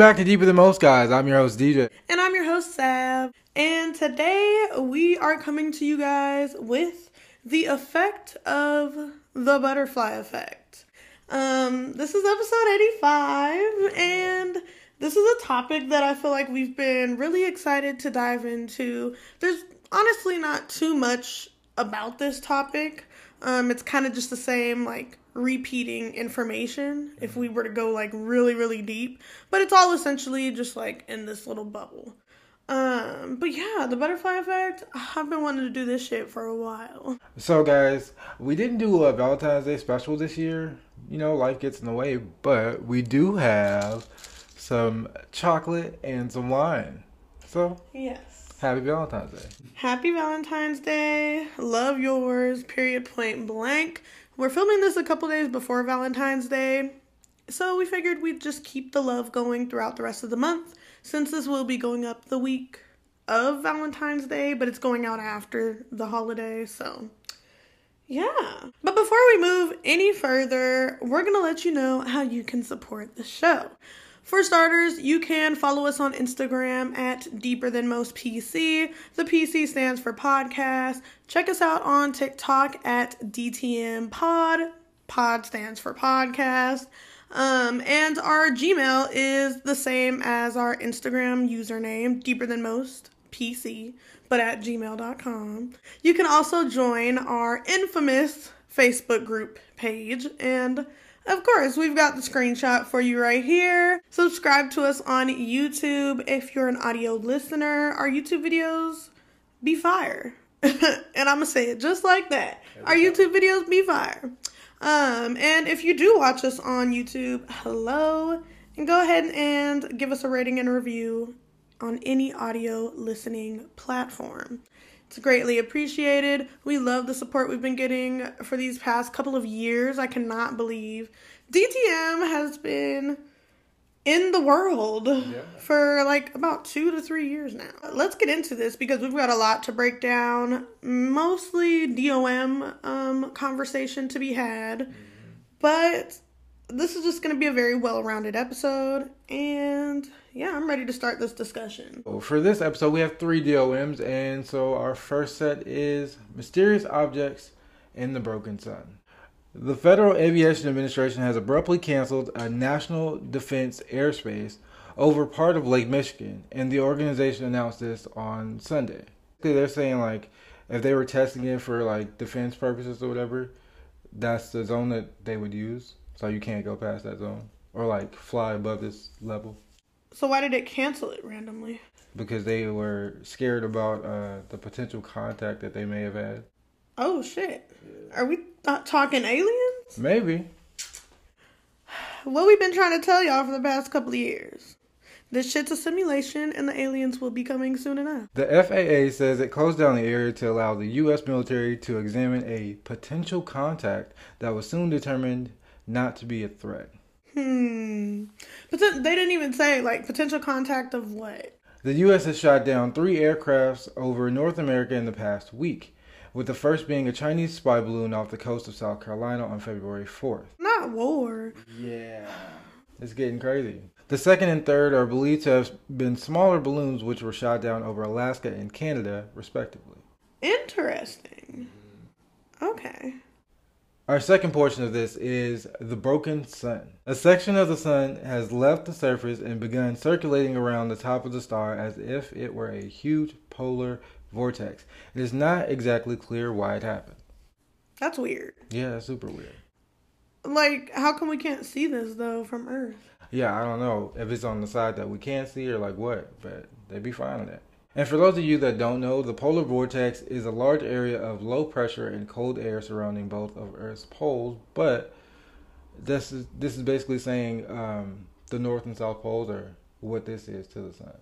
back to Deeper Than Most Guys. I'm your host, DJ. And I'm your host, Sav. And today we are coming to you guys with the effect of the butterfly effect. Um, this is episode 85, and this is a topic that I feel like we've been really excited to dive into. There's honestly not too much about this topic. Um, it's kind of just the same, like, repeating information if we were to go like really really deep. But it's all essentially just like in this little bubble. Um but yeah the butterfly effect i've been wanting to do this shit for a while. So, guys, we didn't do a Valentine's Day special this year. You know, life gets in the way, but we do have some chocolate and some wine. So, yes. happy Valentine's Day. happy valentine's day. Love yours period point blank we're filming this a couple days before valentine's day so we figured we'd just keep the love going throughout the rest of the month since this will be going up the week of valentine's day but it's going out after the holiday so yeah. But before we move any further, we're to let you know how you can support the show. For starters, you can follow us on Instagram at Deeper Than Most PC. The PC stands for podcast. Check us out on TikTok at DTM Pod. Pod stands for podcast. Um, and our Gmail is the same as our Instagram username, Deeper Than Most PC, but at gmail.com. You can also join our infamous Facebook group page. And of course, we've got the screenshot for you right here. Subscribe to us on YouTube if you're an audio listener. Our YouTube videos be fire. and I'm gonna say it just like that. Our YouTube videos be fire. Um, and if you do watch us on YouTube, hello, and go ahead and give us a rating and review on any audio listening platform. It's greatly appreciated. We love the support we've been getting for these past couple of years. I cannot believe DTM has been in the world for like about two to three years now. Let's get into this because we've got a lot to break down. Mostly DOM um, conversation to be had, but this is just going to be a very well rounded episode. And yeah, I'm ready to start this discussion. For this episode, we have three DOMs, and so our first set is Mysterious Objects in the Broken Sun. The Federal Aviation Administration has abruptly canceled a national defense airspace over part of Lake Michigan, and the organization announced this on Sunday. They're saying, like, if they were testing it for, like, defense purposes or whatever, that's the zone that they would use, so you can't go past that zone or, like, fly above this level. So, why did it cancel it randomly? because they were scared about uh, the potential contact that they may have had. Oh shit. Are we not talking aliens? Maybe. What we've been trying to tell y'all for the past couple of years. This shit's a simulation and the aliens will be coming soon enough. The FAA says it closed down the area to allow the U.S. military to examine a potential contact that was soon determined not to be a threat. Hmm. But they didn't even say like potential contact of what? The U.S. has shot down three aircrafts over North America in the past week, with the first being a Chinese spy balloon off the coast of South Carolina on February 4th. Not war. Yeah. It's getting crazy. The second and third are believed to have been smaller balloons which were shot down over Alaska and Canada, respectively. Interesting. Okay. Our second portion of this is the broken sun. A section of the sun has left the surface and begun circulating around the top of the star as if it were a huge polar vortex. It is not exactly clear why it happened. That's weird. Yeah, it's super weird. Like, how come we can't see this though from Earth? Yeah, I don't know if it's on the side that we can't see or like what, but they'd be fine with that. And for those of you that don't know, the polar vortex is a large area of low pressure and cold air surrounding both of Earth's poles. But this is this is basically saying um, the north and south poles are what this is to the sun.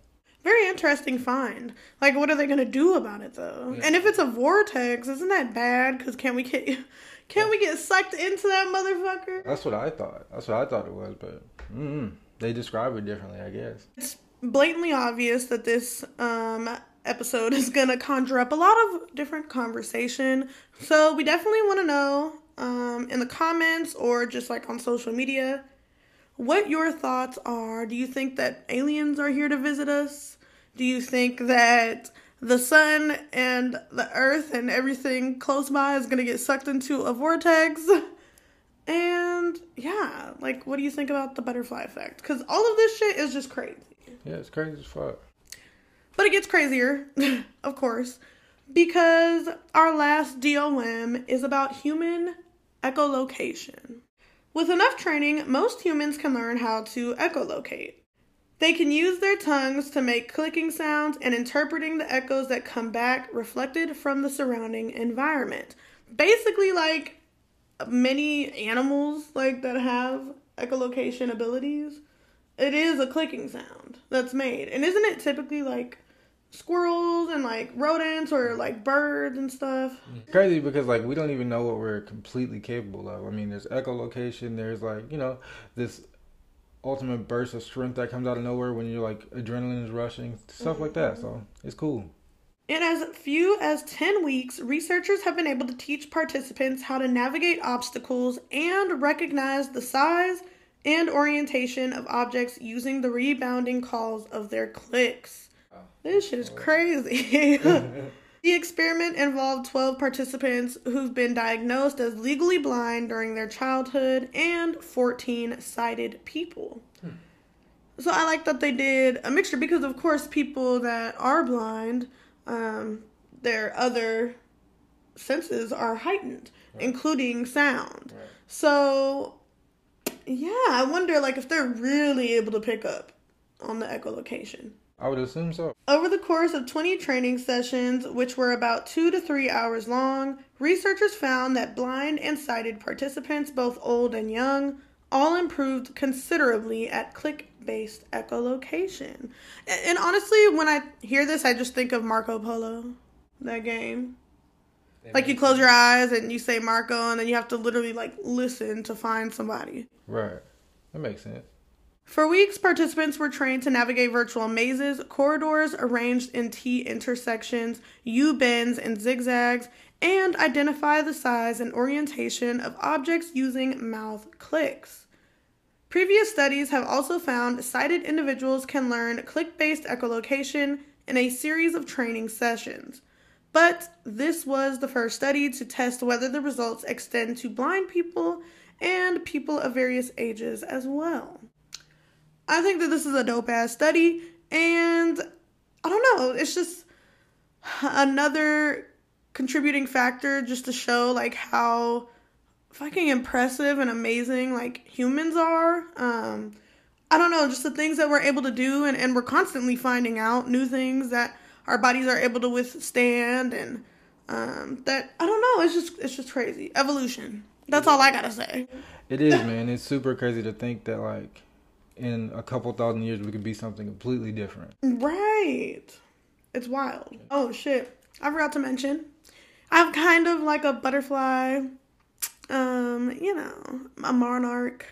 Very interesting find. Like, what are they gonna do about it though? And if it's a vortex, isn't that bad? Because can we get can we get sucked into that motherfucker? That's what I thought. That's what I thought it was, but mm they describe it differently, I guess. It's blatantly obvious that this um, episode is gonna conjure up a lot of different conversation. So we definitely want to know um, in the comments or just like on social media what your thoughts are. Do you think that aliens are here to visit us? Do you think that the sun and the earth and everything close by is going to get sucked into a vortex? And yeah, like, what do you think about the butterfly effect? Because all of this shit is just crazy. Yeah, it's crazy as fuck. But it gets crazier, of course, because our last DOM is about human echolocation. With enough training, most humans can learn how to echolocate. They can use their tongues to make clicking sounds and interpreting the echoes that come back reflected from the surrounding environment. Basically, like many animals like that have echolocation abilities, it is a clicking sound that's made. And isn't it typically like squirrels and like rodents or like birds and stuff? It's crazy because like we don't even know what we're completely capable of. I mean, there's echolocation, there's like, you know, this ultimate burst of strength that comes out of nowhere when you're like adrenaline is rushing, stuff mm-hmm. like that. So, it's cool. In as few as 10 weeks, researchers have been able to teach participants how to navigate obstacles and recognize the size and orientation of objects using the rebounding calls of their clicks. This shit is crazy. the experiment involved 12 participants who've been diagnosed as legally blind during their childhood and 14 sighted people. Hmm. So I like that they did a mixture because, of course, people that are blind um, their other senses are heightened, right. including sound. Right. So, yeah, I wonder like if they're really able to pick up on the echolocation. I would assume so. Over the course of 20 training sessions, which were about two to three hours long, researchers found that blind and sighted participants, both old and young, all improved considerably at click based echolocation. And, and honestly, when I hear this, I just think of Marco Polo, that game. like you close your eyes and you say Marco, and then you have to literally like listen to find somebody. Right. That makes sense. For weeks, participants were trained to navigate virtual mazes, corridors arranged in T intersections, U bends, and zigzags, and identify the size and orientation of objects using mouth clicks. Previous studies have also found sighted individuals can learn click based echolocation in a series of training sessions. But this was the first study to test whether the results extend to blind people and people of various ages as well. I think that this is a dope ass study, and I don't know, it's just another contributing factor just to show like how fucking impressive and amazing like humans are. Um, I don't know, just the things that we're able to do, and, and we're constantly finding out new things that our bodies are able to withstand, and um, that I don't know, it's just it's just crazy evolution. That's all I gotta say. It is, man. It's super crazy to think that like in a couple thousand years we could be something completely different. Right. It's wild. Oh shit! I forgot to mention. I have kind of like a butterfly um, you know, a monarch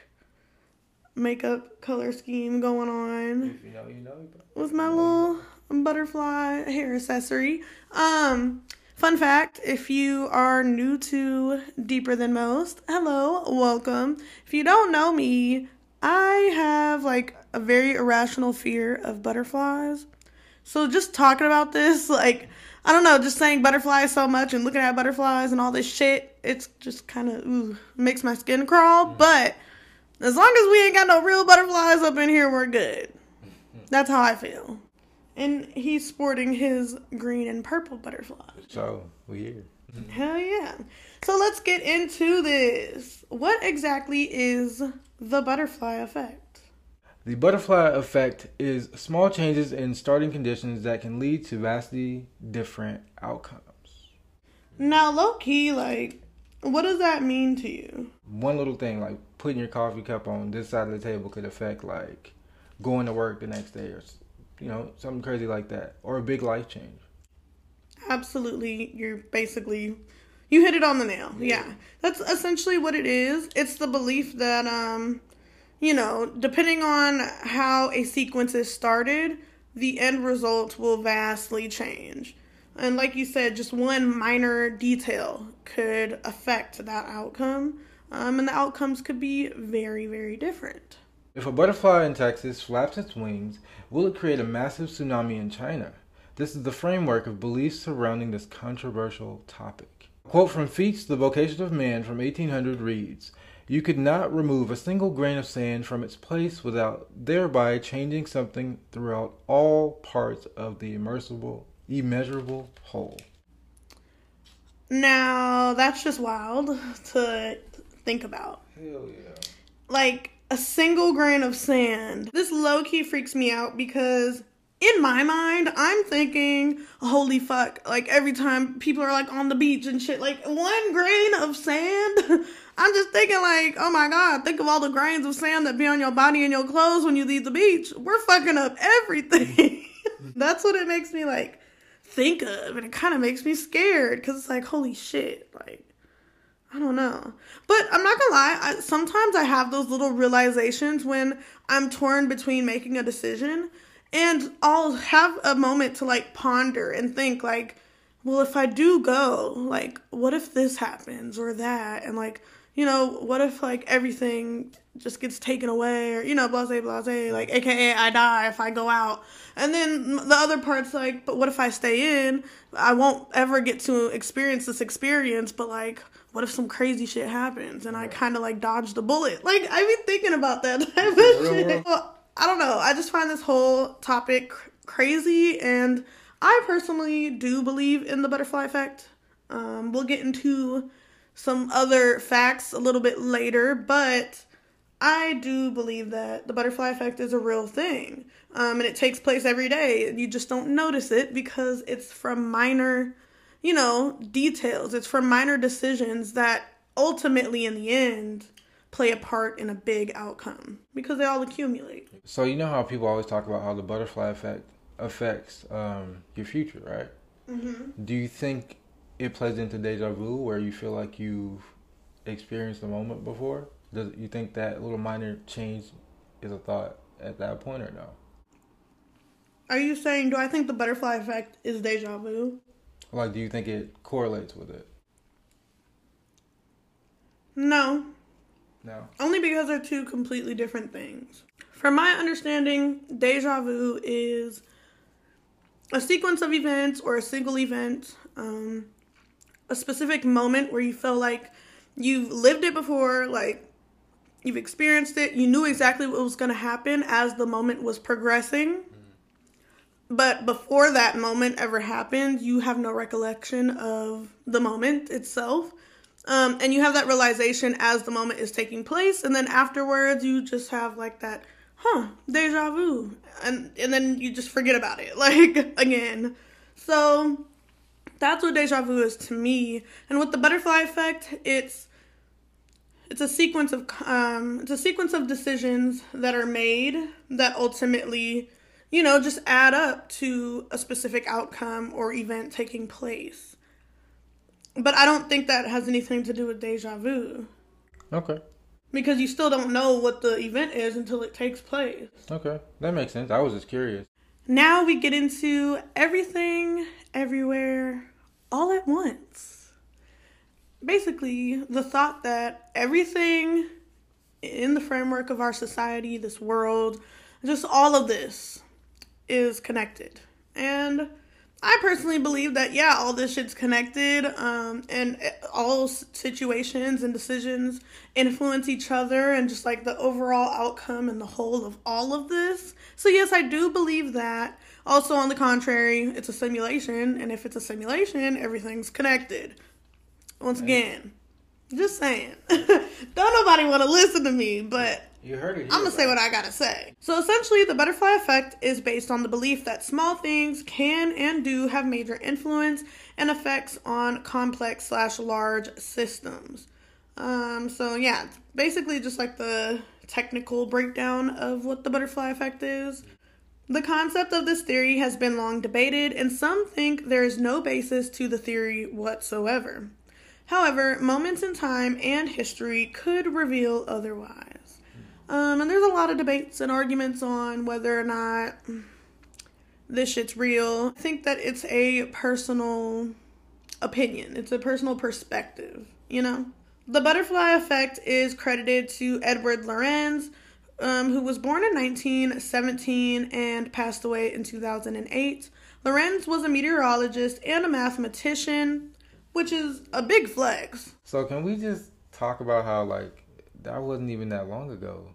makeup color scheme going on. You know, you know, with my little butterfly hair accessory. Um, fun fact if you are new to Deeper Than Most, hello, welcome. If you don't know me, I have like a very irrational fear of butterflies. So just talking about this, like, I don't know, just saying butterflies so much and looking at butterflies and all this shit, it's just kind of makes my skin crawl. Mm. But as long as we ain't got no real butterflies up in here, we're good. That's how I feel. And he's sporting his green and purple butterfly. So we here. Hell yeah. So let's get into this. What exactly is the butterfly effect? The butterfly effect is small changes in starting conditions that can lead to vastly different outcomes. Now, low key, like, what does that mean to you? One little thing, like putting your coffee cup on this side of the table, could affect like going to work the next day, or you know, something crazy like that, or a big life change. Absolutely, you're basically you hit it on the nail. Yeah. yeah. That's essentially what it is. It's the belief that um you know, depending on how a sequence is started, the end result will vastly change. And like you said, just one minor detail could affect that outcome. Um, and the outcomes could be very, very different. If a butterfly in Texas flaps its wings, will it create a massive tsunami in China? This is the framework of beliefs surrounding this controversial topic. A quote from Fichte, The Vocation of Man from 1800 reads You could not remove a single grain of sand from its place without thereby changing something throughout all parts of the immersible, immeasurable whole. Now, that's just wild to think about. Hell yeah. Like, a single grain of sand. This low key freaks me out because in my mind, I'm thinking, holy fuck, like every time people are like on the beach and shit, like one grain of sand. I'm just thinking, like, oh my god, think of all the grains of sand that be on your body and your clothes when you leave the beach. We're fucking up everything. That's what it makes me like think of, and it kind of makes me scared because it's like, holy shit, like. I don't know. But I'm not gonna lie, I, sometimes I have those little realizations when I'm torn between making a decision and I'll have a moment to like ponder and think like, well, if I do go, like, what if this happens or that? And like, you know, what if like everything just gets taken away or, you know, blase, blase, like, AKA I die if I go out. And then the other part's like, but what if I stay in? I won't ever get to experience this experience, but like, what if some crazy shit happens and I kind of like dodge the bullet? Like, I've been thinking about that type of shit. Well, I don't know. I just find this whole topic cr- crazy, and I personally do believe in the butterfly effect. Um, we'll get into some other facts a little bit later, but I do believe that the butterfly effect is a real thing. Um, and it takes place every day. You just don't notice it because it's from minor, you know, details. It's from minor decisions that ultimately, in the end, play a part in a big outcome because they all accumulate. So you know how people always talk about how the butterfly effect affects um, your future, right? Mm-hmm. Do you think it plays into deja vu, where you feel like you've experienced the moment before? Does you think that little minor change is a thought at that point, or no? Are you saying, do I think the butterfly effect is deja vu? Like, do you think it correlates with it? No, No. only because they're two completely different things. From my understanding, deja vu is a sequence of events or a single event, um, a specific moment where you feel like you've lived it before, like you've experienced it, you knew exactly what was going to happen as the moment was progressing. But before that moment ever happened, you have no recollection of the moment itself. Um, and you have that realization as the moment is taking place, and then afterwards, you just have like that, huh, deja vu, and and then you just forget about it, like again. So that's what deja vu is to me. And with the butterfly effect, it's it's a sequence of um, it's a sequence of decisions that are made that ultimately, you know, just add up to a specific outcome or event taking place. But I don't think that has anything to do with deja vu Okay. because you still don't know what the event is until it takes place. Okay. That makes sense. I was just curious. Now we get into everything, everywhere, all at once. Basically, the thought that everything in the framework of our society, this world, just all of this is connected. And I personally believe that, yeah, all this shit's connected, um, and all situations and decisions influence each other, and just like the overall outcome and the whole of all of this. So, yes, I do believe that. Also, on the contrary, it's a simulation, and if it's a simulation, everything's connected. Once again, just saying. Don't nobody want to listen to me, but You heard it. I'm gonna say what I gotta say. So essentially, the butterfly effect is based on the belief that small things can and do have major influence and effects on complex slash large systems. Um, so yeah, basically just like the technical breakdown of what the butterfly effect is. The concept of this theory has been long debated, and some think there is no basis to the theory whatsoever. However, moments in time and history could reveal otherwise. Um, and there's a lot of debates and arguments on whether or not this shit's real. I think that it's a personal opinion, it's a personal perspective, you know? The butterfly effect is credited to Edward Lorenz, um, who was born in 1917 and passed away in 2008. Lorenz was a meteorologist and a mathematician, which is a big flex. So can we just talk about how like that wasn't even that long ago?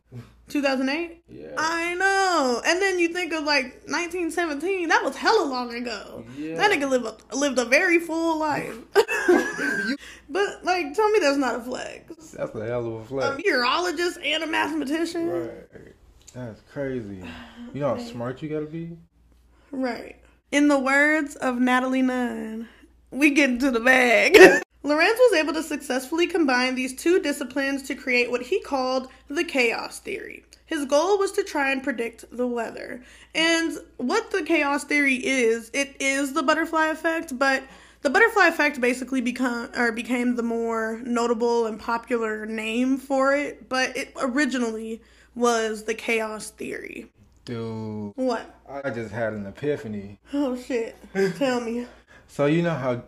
2008? Yeah. I know. And then you think of like 1917, that was hella long ago. Yeah. That nigga lived a, lived a very full life. but like, tell me that's not a flex. That's a hell of a flex. A meteorologist and a mathematician. Right. That's crazy. You know how smart you gotta be? Right. In the words of Natalie Nunn, we get into the bag. Lorenz was able to successfully combine these two disciplines to create what he called the chaos theory. His goal was to try and predict the weather. And what the chaos theory is, it is the butterfly effect, but the butterfly effect basically become or became the more notable and popular name for it, but it originally was the chaos theory. Dude, What? I just had an epiphany. Oh shit. Tell me. So you know how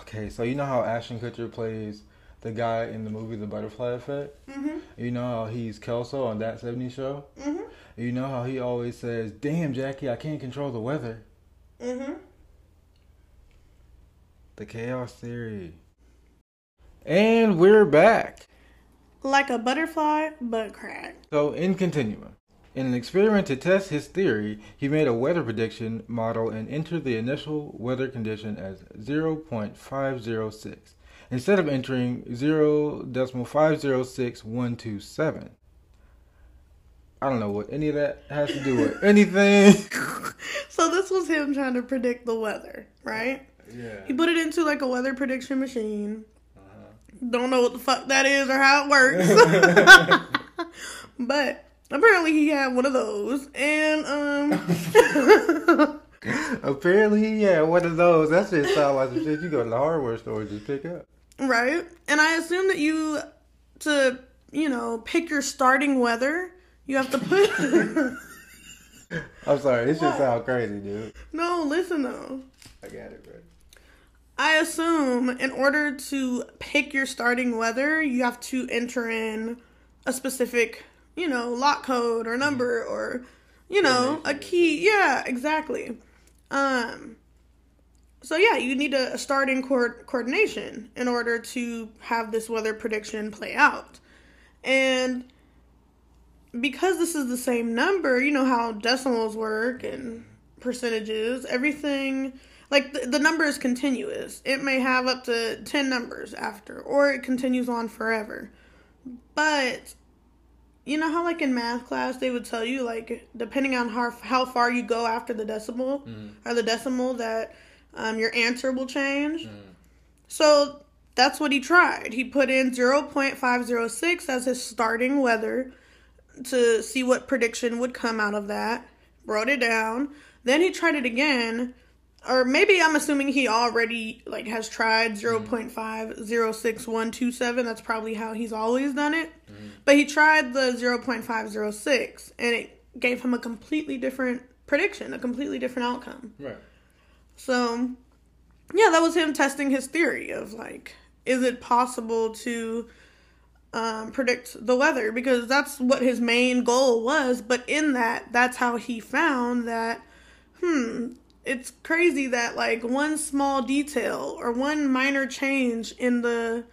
okay, so you know how Ashton Kutcher plays the guy in the movie The Butterfly Effect? Mhm. You know how he's Kelso on that 70s show? Mhm. You know how he always says, Damn Jackie, I can't control the weather. Mhm. The chaos theory. And we're back. Like a butterfly, but cracked. So, in continuum, in an experiment to test his theory, he made a weather prediction model and entered the initial weather condition as 0.506 instead of entering 0.506127. I don't know what any of that has to do with anything. So this was him trying to predict the weather, right? Yeah. He put it into like a weather prediction machine. Uh-huh. Don't know what the fuck that is or how it works. but apparently he had one of those. And um Apparently, yeah, one of those. That shit sound like some shit you go to the hardware store and just pick up. right? And I assume that you to, you know, pick your starting weather, you have to put I'm sorry, this shit What? sound crazy, dude. No, listen though. I got it, bro. I assume in order to pick your starting weather, you have to enter in a specific, you know, lot code or number or, you know, a key. Yeah, exactly. Um, so yeah, you need a, a starting co- coordination in order to have this weather prediction play out. And because this is the same number, you know how decimals work and percentages, everything like the, the number is continuous. It may have up to 10 numbers after or it continues on forever. But you know how like in math class they would tell you like depending on how how far you go after the decimal mm-hmm. or the decimal that um, your answer will change. Mm-hmm. So that's what he tried. He put in 0.506 as his starting weather to see what prediction would come out of that. Wrote it down. Then he tried it again. Or maybe I'm assuming he already like has tried mm-hmm. 0.506127. That's probably how he's always done it. But he tried the 0.506 and it gave him a completely different prediction, a completely different outcome. Right. So, yeah, that was him testing his theory of like, is it possible to um, predict the weather? Because that's what his main goal was. But in that, that's how he found that, hmm, it's crazy that like one small detail or one minor change in the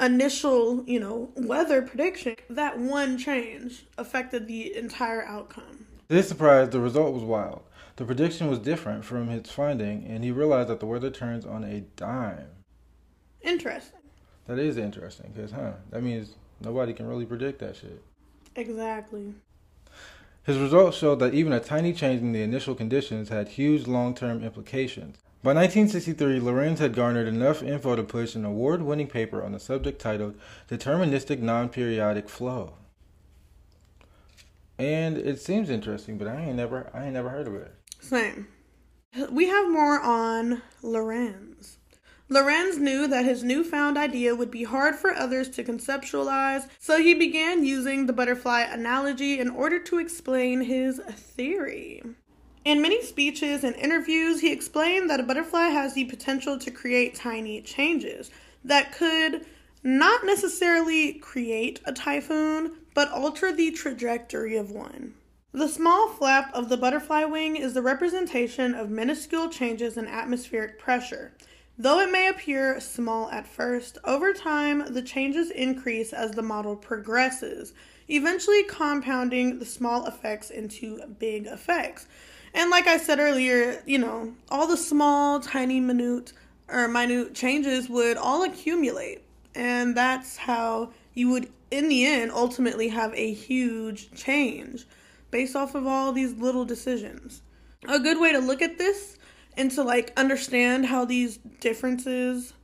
initial, you know, weather prediction, that one change affected the entire outcome. To his surprise, the result was wild. The prediction was different from his finding, and he realized that the weather turns on a dime. Interesting. That is interesting, because, huh, that means nobody can really predict that shit. Exactly. His results showed that even a tiny change in the initial conditions had huge long term implications. By 1963, Lorenz had garnered enough info to push an award winning paper on the subject titled Deterministic Non Periodic Flow. And it seems interesting, but I ain't never I ain't never heard of it. Same. We have more on Lorenz. Lorenz knew that his newfound idea would be hard for others to conceptualize, so he began using the butterfly analogy in order to explain his theory. In many speeches and interviews, he explained that a butterfly has the potential to create tiny changes that could not necessarily create a typhoon, but alter the trajectory of one. The small flap of the butterfly wing is the representation of minuscule changes in atmospheric pressure. Though it may appear small at first, over time the changes increase as the model progresses, eventually compounding the small effects into big effects. And like I said earlier, you know, all the small, tiny, minute or minute changes would all accumulate. And that's how you would, in the end, ultimately have a huge change based off of all these little decisions. A good way to look at this and to like understand how these differences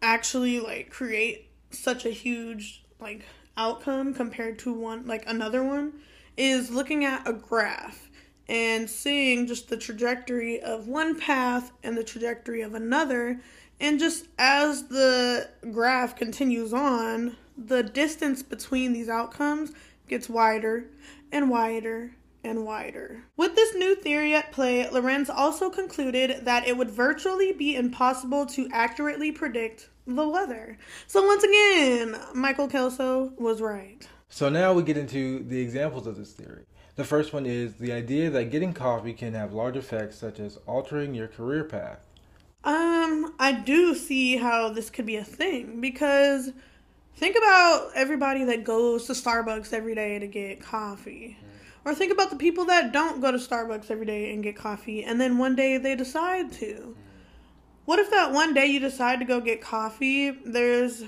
actually like create such a huge like outcome compared to one like another one is looking at a graph and seeing just the trajectory of one path and the trajectory of another and just as the graph continues on the distance between these outcomes gets wider and wider and wider. With this new theory at play, Lorenz also concluded that it would virtually be impossible to accurately predict the weather. So once again, Michael Kelso was right. So now we get into the examples of this theory. The first one is the idea that getting coffee can have large effects such as altering your career path. Um, I do see how this could be a thing because think about everybody that goes to Starbucks every day to get coffee. Mm. Or think about the people that don't go to Starbucks every day and get coffee and then one day they decide to. Mm. What if that one day you decide to go get coffee, there's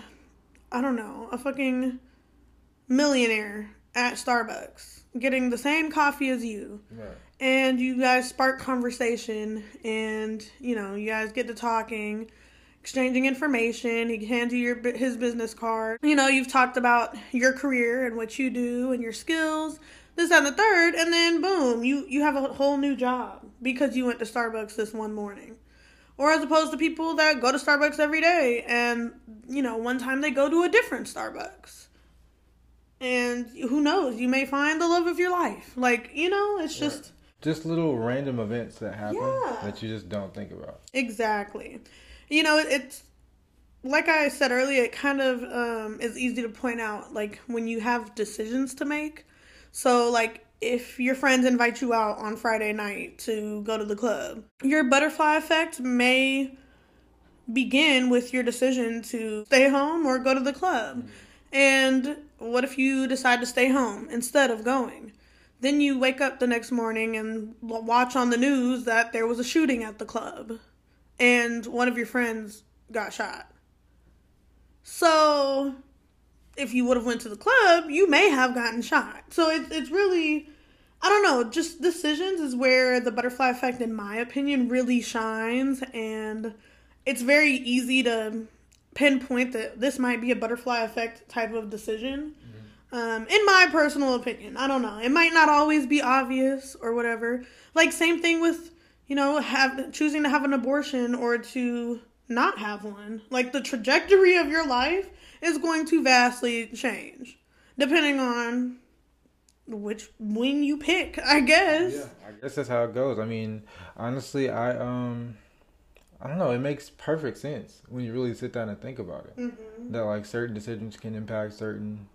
I don't know, a fucking millionaire at Starbucks getting the same coffee as you. Right. And you guys spark conversation and, you know, you guys get to talking, exchanging information. He hands you your his business card. You know, you've talked about your career and what you do and your skills, this and the third, and then boom, you you have a whole new job because you went to Starbucks this one morning. Or as opposed to people that go to Starbucks every day and, you know, one time they go to a different Starbucks and who knows you may find the love of your life like you know it's just right. just little random events that happen yeah. that you just don't think about exactly you know it's like i said earlier it kind of um, is easy to point out like when you have decisions to make so like if your friends invite you out on friday night to go to the club your butterfly effect may begin with your decision to stay home or go to the club mm-hmm. and what if you decide to stay home instead of going? Then you wake up the next morning and watch on the news that there was a shooting at the club and one of your friends got shot. So, if you would have went to the club, you may have gotten shot. So it's it's really I don't know, just decisions is where the butterfly effect in my opinion really shines and it's very easy to pinpoint that this might be a butterfly effect type of decision. Mm-hmm. Um, in my personal opinion, I don't know. It might not always be obvious or whatever. Like same thing with you know have choosing to have an abortion or to not have one. Like the trajectory of your life is going to vastly change depending on which wing you pick. I guess. Yeah, I guess that's how it goes. I mean, honestly, I um I don't know. It makes perfect sense when you really sit down and think about it. Mm-hmm. That like certain decisions can impact certain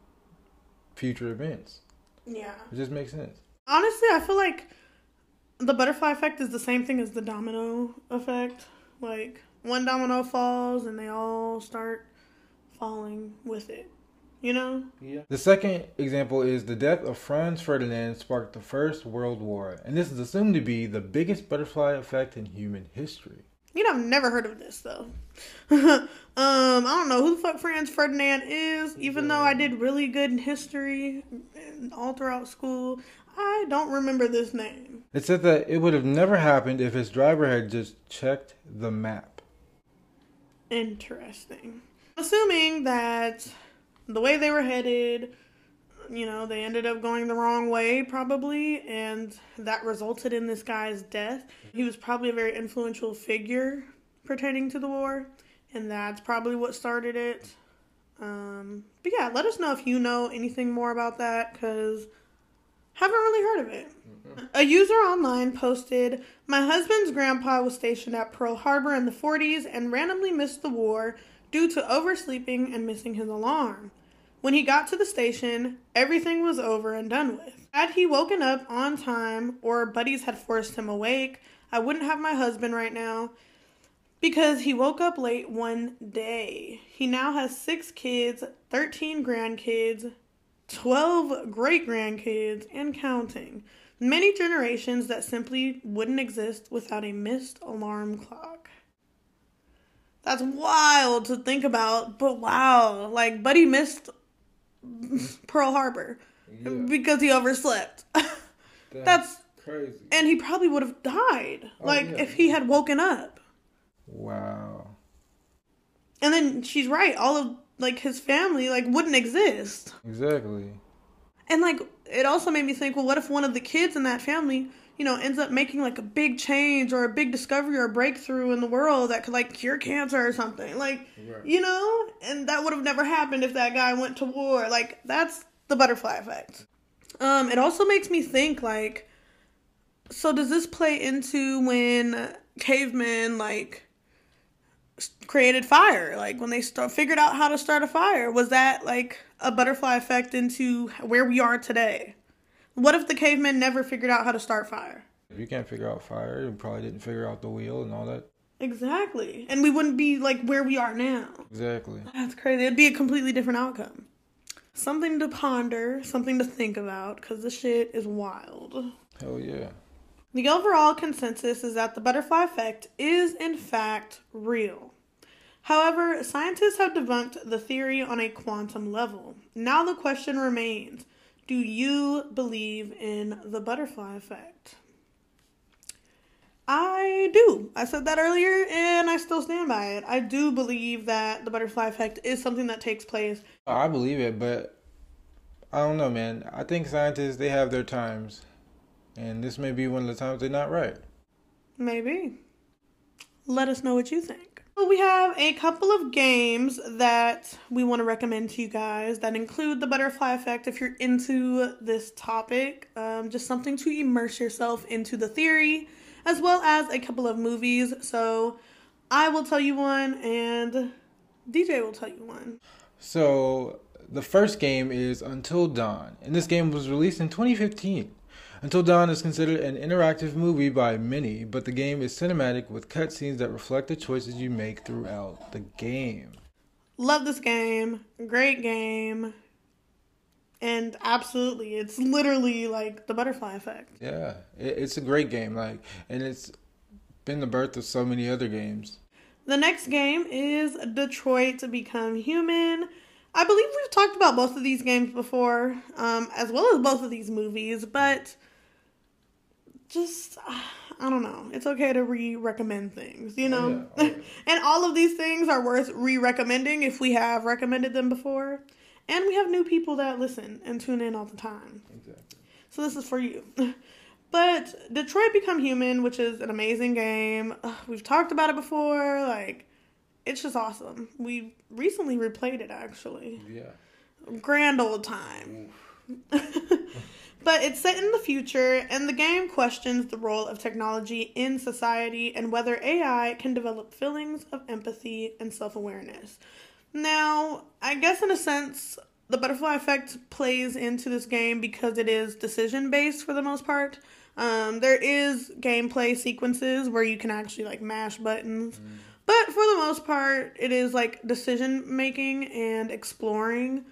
future events. Yeah, it just makes sense. Honestly, I feel like the butterfly effect is the same thing as the domino effect. Like one domino falls and they all start falling with it. You know? Yeah. The second example is the death of Franz Ferdinand sparked the First World War, and this is assumed to be the biggest butterfly effect in human history. You know, I've never heard of this though. um, I don't know who the fuck Franz Ferdinand is. Even though I did really good in history all throughout school, I don't remember this name. It said that it would have never happened if his driver had just checked the map. Interesting. Assuming that the way they were headed you know, they ended up going the wrong way probably, and that resulted in this guy's death. He was probably a very influential figure pertaining to the war, and that's probably what started it. Um, but yeah, let us know if you know anything more about that because haven't really heard of it. Mm-hmm. A user online posted, "My husband's grandpa was stationed at Pearl Harbor in the 40s and randomly missed the war due to oversleeping and missing his alarm. When he got to the station, everything was over and done with. Had he woken up on time or buddies had forced him awake, I wouldn't have my husband right now because he woke up late one day. He now has six kids, 13 grandkids, 12 great grandkids, and counting. Many generations that simply wouldn't exist without a missed alarm clock. That's wild to think about, but wow, like Buddy missed Pearl Harbor Yeah. because he overslept. That's crazy. and he probably would have died Oh, like yeah. if he had woken up. Wow. And then she's right, all of like his family like wouldn't exist. Exactly. And like it also made me think, well, what if one of the kids in that family, you know, ends up making like a big change or a big discovery or a breakthrough in the world that could like cure cancer or something. Like, Right. you know, and that would have never happened if that guy went to war. Like that's the butterfly effect. Um it also makes me think like so does this play into when cavemen like created fire like when they start figured out how to start a fire was that like a butterfly effect into where we are today what if the cavemen never figured out how to start fire If you can't figure out fire, you probably didn't figure out the wheel and all that. exactly and we wouldn't be like where we are now Exactly. that's crazy it'd be a completely different outcome something to ponder something to think about because this shit is wild Hell yeah. The overall consensus is that the butterfly effect is, in fact, real. However, scientists have debunked the theory on a quantum level. Now the question remains do you believe in the butterfly effect? I do. I said that earlier and I still stand by it. I do believe that the butterfly effect is something that takes place. I believe it, but I don't know, man. I think scientists they have their times, and this may be one of the times they're not right. Maybe. Let us know what you think. We have a couple of games that we want to recommend to you guys that include the butterfly effect if you're into this topic. Um, just something to immerse yourself into the theory, as well as a couple of movies. So I will tell you one, and DJ will tell you one. So the first game is Until Dawn, and this game was released in 2015. Until Dawn is considered an interactive movie by many, but the game is cinematic with cutscenes that reflect the choices you make throughout the game. Love this game. Great game. And absolutely, it's literally like the butterfly effect. Yeah, it's a great game, like, and it's been the birth of so many other games. The next game is Detroit to Become Human. I believe we've talked about both of these games before, um, as well as both of these movies, but just, uh, I don't know. It's okay to re recommend things, you know? Oh, yeah. and all of these things are worth re recommending if we have recommended them before. And we have new people that listen and tune in all the time. Exactly. So this is for you. But Detroit Become Human, which is an amazing game. We've talked about it before. Like, it's just awesome. We recently replayed it actually. Yeah. Grand old time. but it's set in the future, and the game questions the role of technology in society and whether AI can develop feelings of empathy and self awareness. Now, I guess in a sense, the butterfly effect plays into this game because it is decision based for the most part. Um, there is gameplay sequences where you can actually like mash buttons, but for the most part, it is like decision making and exploring.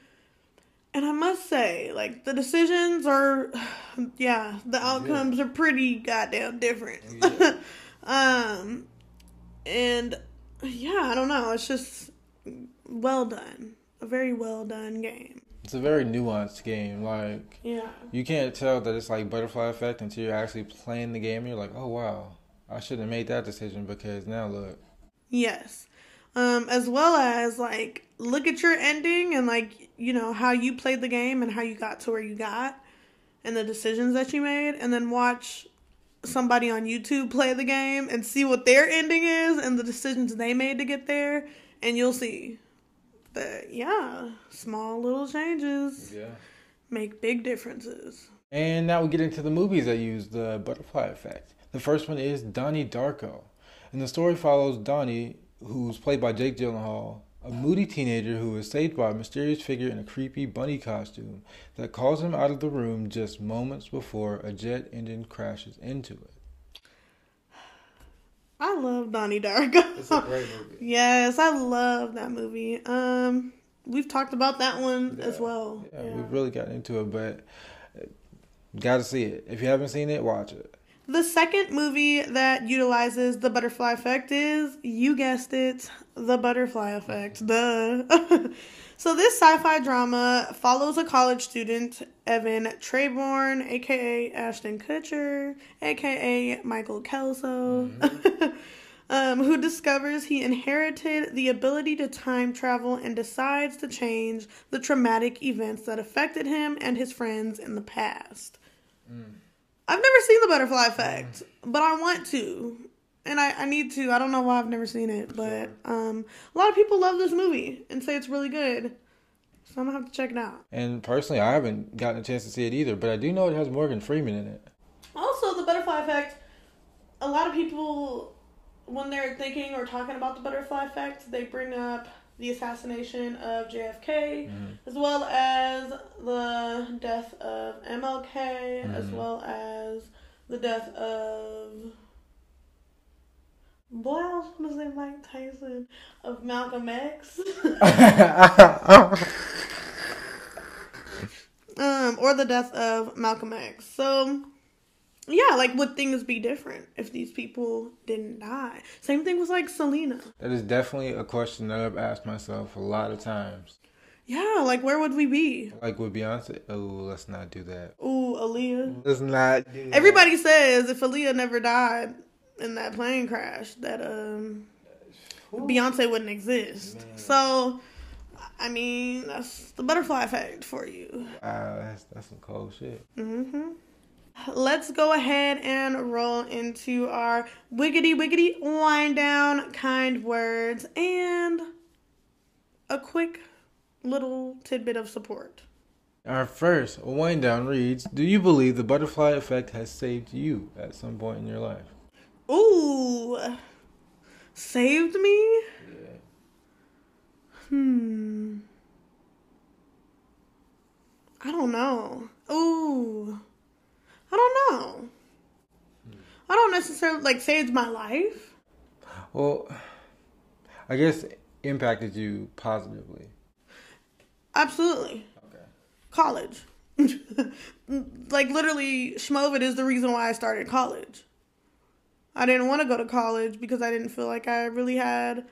And I must say, like the decisions are, yeah, the outcomes are pretty goddamn different. Yeah. um, and yeah, I don't know. It's just well done, a very well done game. It's a very nuanced game. Like Yeah. you can't tell that it's like butterfly effect until you're actually playing the game. You're like, oh wow, I shouldn't have made that decision because now look. Yes. Um, as well as like look at your ending and like you know how you played the game and how you got to where you got and the decisions that you made and then watch somebody on YouTube play the game and see what their ending is and the decisions they made to get there and you'll see that yeah, small little changes Yeah. make big differences. And now we get into the movies that use the butterfly effect. The first one is Donnie Darko. And the story follows Donnie, who's played by Jake Gyllenhaal, a moody teenager who is saved by a mysterious figure in a creepy bunny costume that calls him out of the room just moments before a jet engine crashes into it. I love Donnie Darko. It's a great movie. yes, I love that movie. Um, we've talked about that one as well. Yeah, Yeah. we've really gotten into it, but got to see it. If you haven't seen it, watch it. The second movie that utilizes the butterfly effect is, you guessed it, the butterfly effect. Mm-hmm. Duh. so, this sci fi drama follows a college student, Evan Treborn, aka Ashton Kutcher, aka Michael Kelso, mm-hmm. um, who discovers he inherited the ability to time travel and decides to change the traumatic events that affected him and his friends in the past. Mm. I've never seen the butterfly effect, but I want to. And I, I need to. I don't know why I've never seen it, but um, a lot of people love this movie and say it's really good. So I'm gonna have to check it out. And personally, I haven't gotten a chance to see it either, but I do know it has Morgan Freeman in it. Also, the butterfly effect. A lot of people, when they're thinking or talking about the butterfly effect, they bring up the assassination of JFK, as well as the death of MLK, as well as the death of. Boy, I was gonna say Mike Tyson of Malcolm X, um, or the death of Malcolm X. So, yeah, like would things be different if these people didn't die? Same thing was like Selena. That is definitely a question that I've asked myself a lot of times. Yeah, like where would we be? Like with Beyonce, oh, let's not do that. Oh, Aaliyah. Let's not do that. Everybody says if Aaliyah never died in that plane crash, that um Beyonce wouldn't exist. Man. So, I mean, that's the butterfly effect for you. Wow, that's, that's some cold shit. hmm Let's go ahead and roll into our wiggity wiggity wind down kind words and a quick little tidbit of support. Our first wind down reads Do you believe the butterfly effect has saved you at some point in your life? Ooh, saved me? Yeah. Hmm. I don't know. Ooh. I don't know. I don't necessarily like saved my life. Well, I guess impacted you positively. Absolutely. Okay. College. like literally Schmovid is the reason why I started college. I didn't want to go to college because I didn't feel like I really had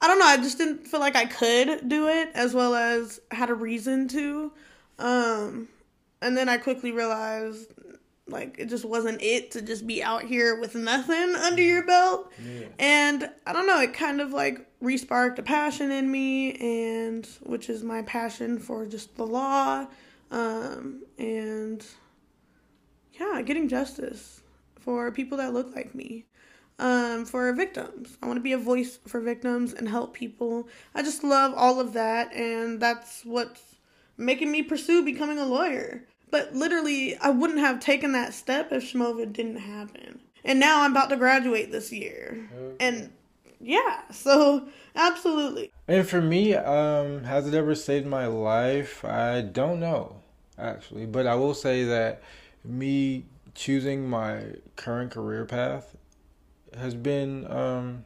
I don't know, I just didn't feel like I could do it as well as had a reason to. Um and then I quickly realized like it just wasn't it to just be out here with nothing under your belt. Yeah. And I don't know, it kind of like resparked a passion in me, and which is my passion for just the law, um, and yeah, getting justice for people that look like me, um, for victims. I want to be a voice for victims and help people. I just love all of that, and that's what's making me pursue becoming a lawyer. But literally, I wouldn't have taken that step if Schmovid didn't happen. And now I'm about to graduate this year. And yeah, so absolutely. And for me, um, has it ever saved my life? I don't know, actually. But I will say that me choosing my current career path has been um,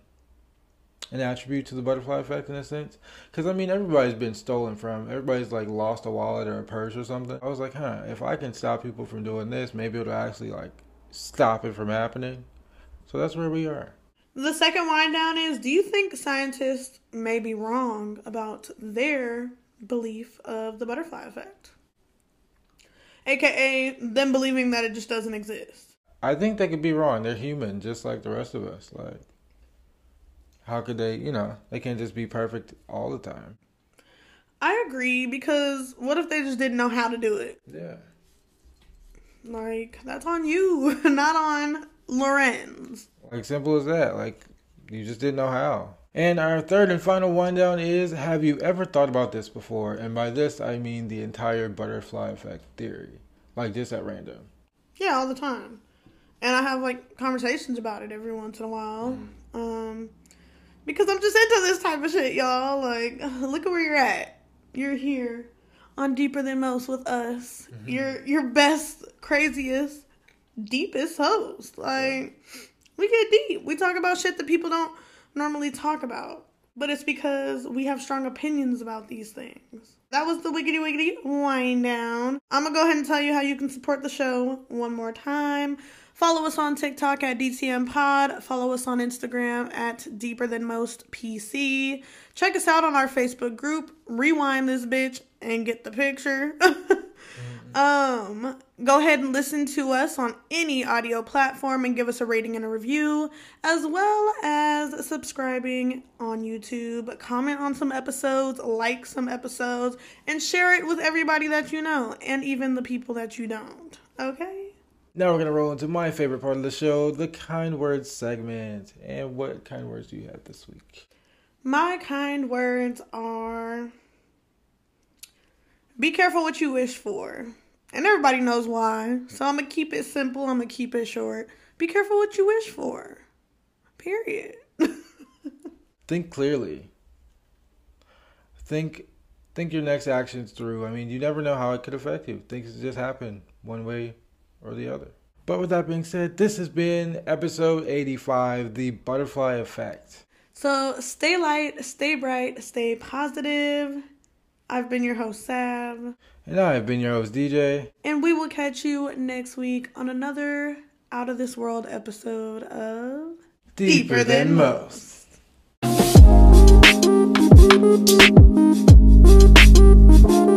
an attribute to the butterfly effect in a sense. Because, I mean, everybody's been stolen from. Everybody's, like, lost a wallet or a purse or something. I was like, huh, if I can stop people from doing this, maybe it'll actually, like, stop it from happening. So that's where we are. The second wind down is do you think scientists may be wrong about their belief of the butterfly effect? AKA them believing that it just doesn't exist. I think they could be wrong. They're human, just like the rest of us. Like, how could they? You know, they can't just be perfect all the time. I agree because what if they just didn't know how to do it? Yeah. Like, that's on you, not on Lorenz. Like simple as that. Like, you just didn't know how. And our third and final wind down is: Have you ever thought about this before? And by this, I mean the entire butterfly effect theory, like just at random. Yeah, all the time. And I have like conversations about it every once in a while. Um because I'm just into this type of shit, y'all. Like, look at where you're at. You're here on Deeper Than Most with us. Mm-hmm. Your your best, craziest, deepest host. Like, we get deep. We talk about shit that people don't normally talk about. But it's because we have strong opinions about these things. That was the wiggity wiggity wind down. I'm gonna go ahead and tell you how you can support the show one more time. Follow us on TikTok at DTM Pod. Follow us on Instagram at Deeper Than Most PC. Check us out on our Facebook group. Rewind this bitch and get the picture. um, go ahead and listen to us on any audio platform and give us a rating and a review, as well as subscribing on YouTube. Comment on some episodes, like some episodes, and share it with everybody that you know, and even the people that you don't. Okay? Now we're gonna roll into my favorite part of the show, the kind words segment. And what kind words do you have this week? My kind words are be careful what you wish for. And everybody knows why. So I'm gonna keep it simple, I'm gonna keep it short. Be careful what you wish for. Period. think clearly. Think think your next actions through. I mean, you never know how it could affect you. Things just happen one way or the other. But with that being said, this has been episode 85 The Butterfly Effect. So stay light, stay bright, stay positive. I've been your host, Sav. And I've been your host, DJ. And we will catch you next week on another out of this world episode of Deeper, Deeper than, than, Most. most.